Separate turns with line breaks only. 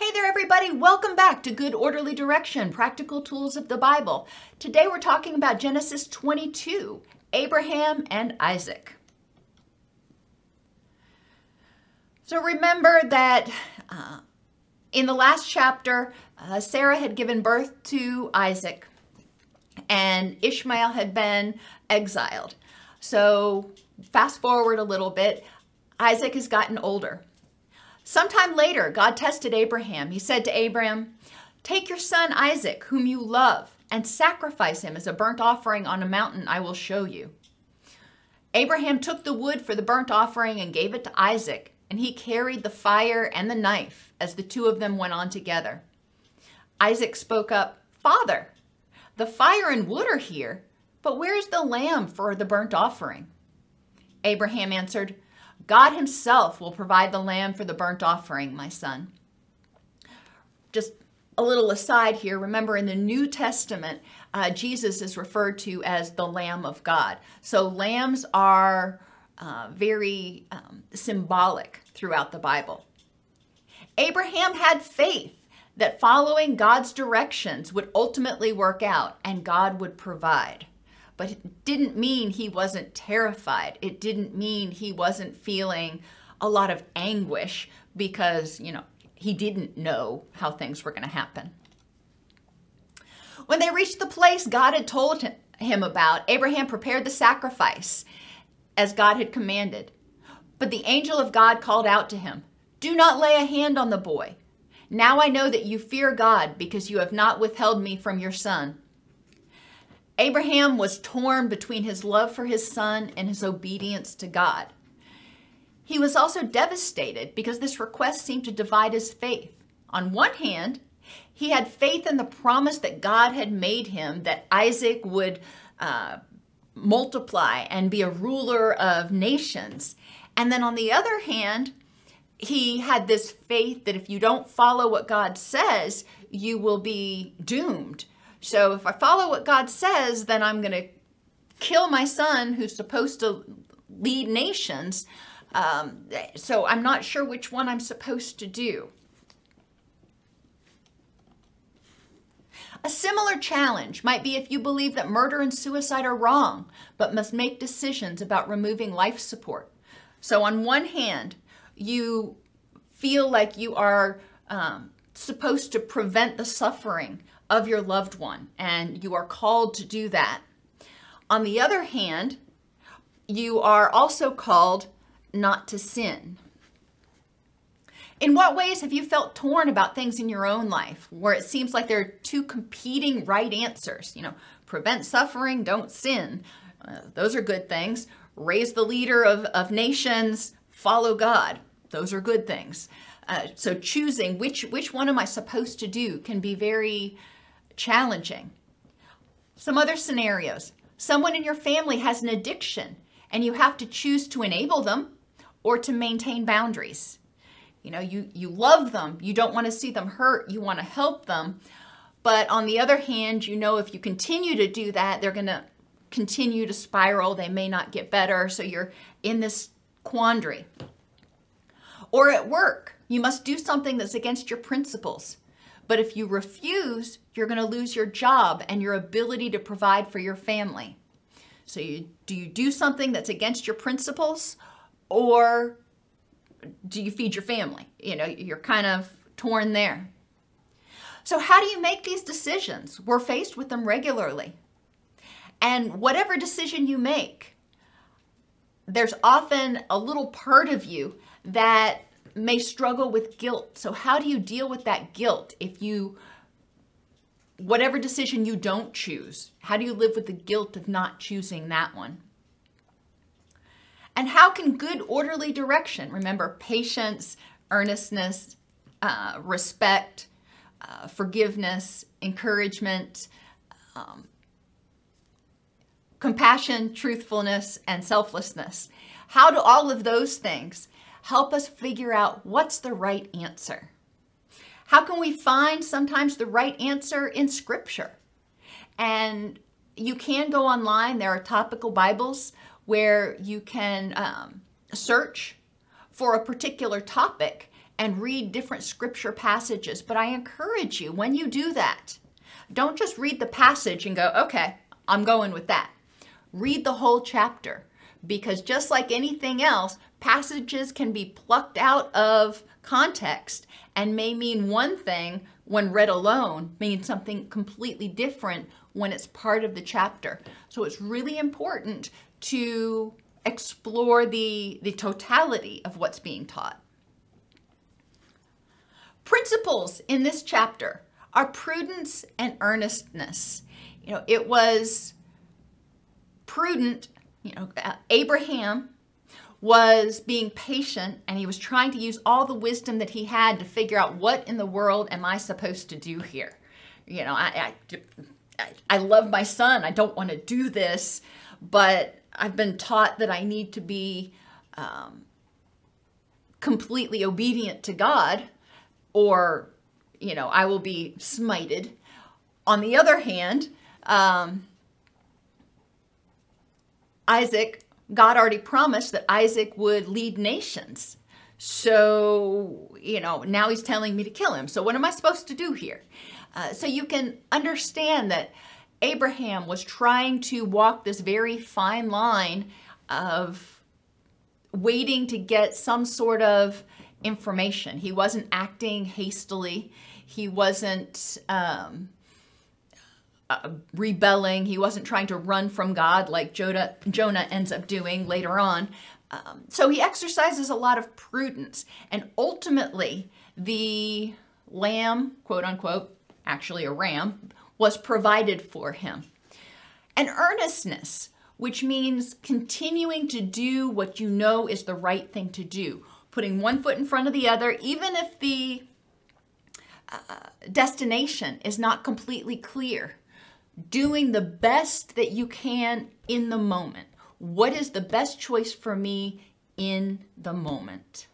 Hey there, everybody. Welcome back to Good Orderly Direction Practical Tools of the Bible. Today we're talking about Genesis 22 Abraham and Isaac. So remember that uh, in the last chapter, uh, Sarah had given birth to Isaac and Ishmael had been exiled. So fast forward a little bit, Isaac has gotten older. Sometime later, God tested Abraham. He said to Abraham, Take your son Isaac, whom you love, and sacrifice him as a burnt offering on a mountain I will show you. Abraham took the wood for the burnt offering and gave it to Isaac, and he carried the fire and the knife as the two of them went on together. Isaac spoke up, Father, the fire and wood are here, but where is the lamb for the burnt offering? Abraham answered, God himself will provide the lamb for the burnt offering, my son. Just a little aside here remember in the New Testament, uh, Jesus is referred to as the Lamb of God. So lambs are uh, very um, symbolic throughout the Bible. Abraham had faith that following God's directions would ultimately work out and God would provide but it didn't mean he wasn't terrified. It didn't mean he wasn't feeling a lot of anguish because, you know, he didn't know how things were going to happen. When they reached the place God had told him about, Abraham prepared the sacrifice as God had commanded. But the angel of God called out to him, Do not lay a hand on the boy. Now I know that you fear God because you have not withheld me from your son. Abraham was torn between his love for his son and his obedience to God. He was also devastated because this request seemed to divide his faith. On one hand, he had faith in the promise that God had made him that Isaac would uh, multiply and be a ruler of nations. And then on the other hand, he had this faith that if you don't follow what God says, you will be doomed. So if I follow what God says, then I'm going to kill my son who's supposed to lead nations. Um, so I'm not sure which one I'm supposed to do. A similar challenge might be if you believe that murder and suicide are wrong, but must make decisions about removing life support. So, on one hand, you feel like you are um, supposed to prevent the suffering of your loved one, and you are called to do that. On the other hand, you are also called not to sin. In what ways have you felt torn about things in your own life where it seems like there are two competing right answers? You know, prevent suffering, don't sin. Uh, those are good things. Raise the leader of, of nations, follow God. Those are good things. Uh, so choosing which which one am I supposed to do can be very challenging. Some other scenarios someone in your family has an addiction and you have to choose to enable them or to maintain boundaries. You know, you, you love them, you don't want to see them hurt, you want to help them. But on the other hand, you know, if you continue to do that, they're going to continue to spiral. They may not get better. So you're in this quandary. Or at work, you must do something that's against your principles. But if you refuse, you're going to lose your job and your ability to provide for your family. So you, do you do something that's against your principles or do you feed your family? You know, you're kind of torn there. So how do you make these decisions? We're faced with them regularly. And whatever decision you make, there's often a little part of you that may struggle with guilt. So, how do you deal with that guilt if you, whatever decision you don't choose, how do you live with the guilt of not choosing that one? And how can good orderly direction, remember patience, earnestness, uh, respect, uh, forgiveness, encouragement, um, compassion, truthfulness, and selflessness. How do all of those things help us figure out what's the right answer. How can we find sometimes the right answer in Scripture? And you can go online, there are topical Bibles where you can um, search for a particular topic and read different scripture passages. But I encourage you, when you do that, don't just read the passage and go, okay, I'm going with that. Read the whole chapter because just like anything else, passages can be plucked out of context and may mean one thing when read alone, mean something completely different when it's part of the chapter. So it's really important to explore the, the totality of what's being taught. Principles in this chapter are prudence and earnestness. You know, it was prudent, you know, uh, Abraham was being patient and he was trying to use all the wisdom that he had to figure out what in the world am I supposed to do here. You know, I, I, I love my son. I don't want to do this, but I've been taught that I need to be um, completely obedient to God or, you know, I will be smited. On the other hand, um, Isaac, God already promised that Isaac would lead nations. So, you know, now he's telling me to kill him. So, what am I supposed to do here? Uh, so, you can understand that Abraham was trying to walk this very fine line of waiting to get some sort of information. He wasn't acting hastily. He wasn't um, uh, rebelling. He wasn't trying to run from God like Jonah, Jonah ends up doing later on. Um, so he exercises a lot of prudence. And ultimately, the lamb, quote unquote, actually a ram, was provided for him. And earnestness, which means continuing to do what you know is the right thing to do, putting one foot in front of the other, even if the uh, destination is not completely clear. Doing the best that you can in the moment. What is the best choice for me in the moment?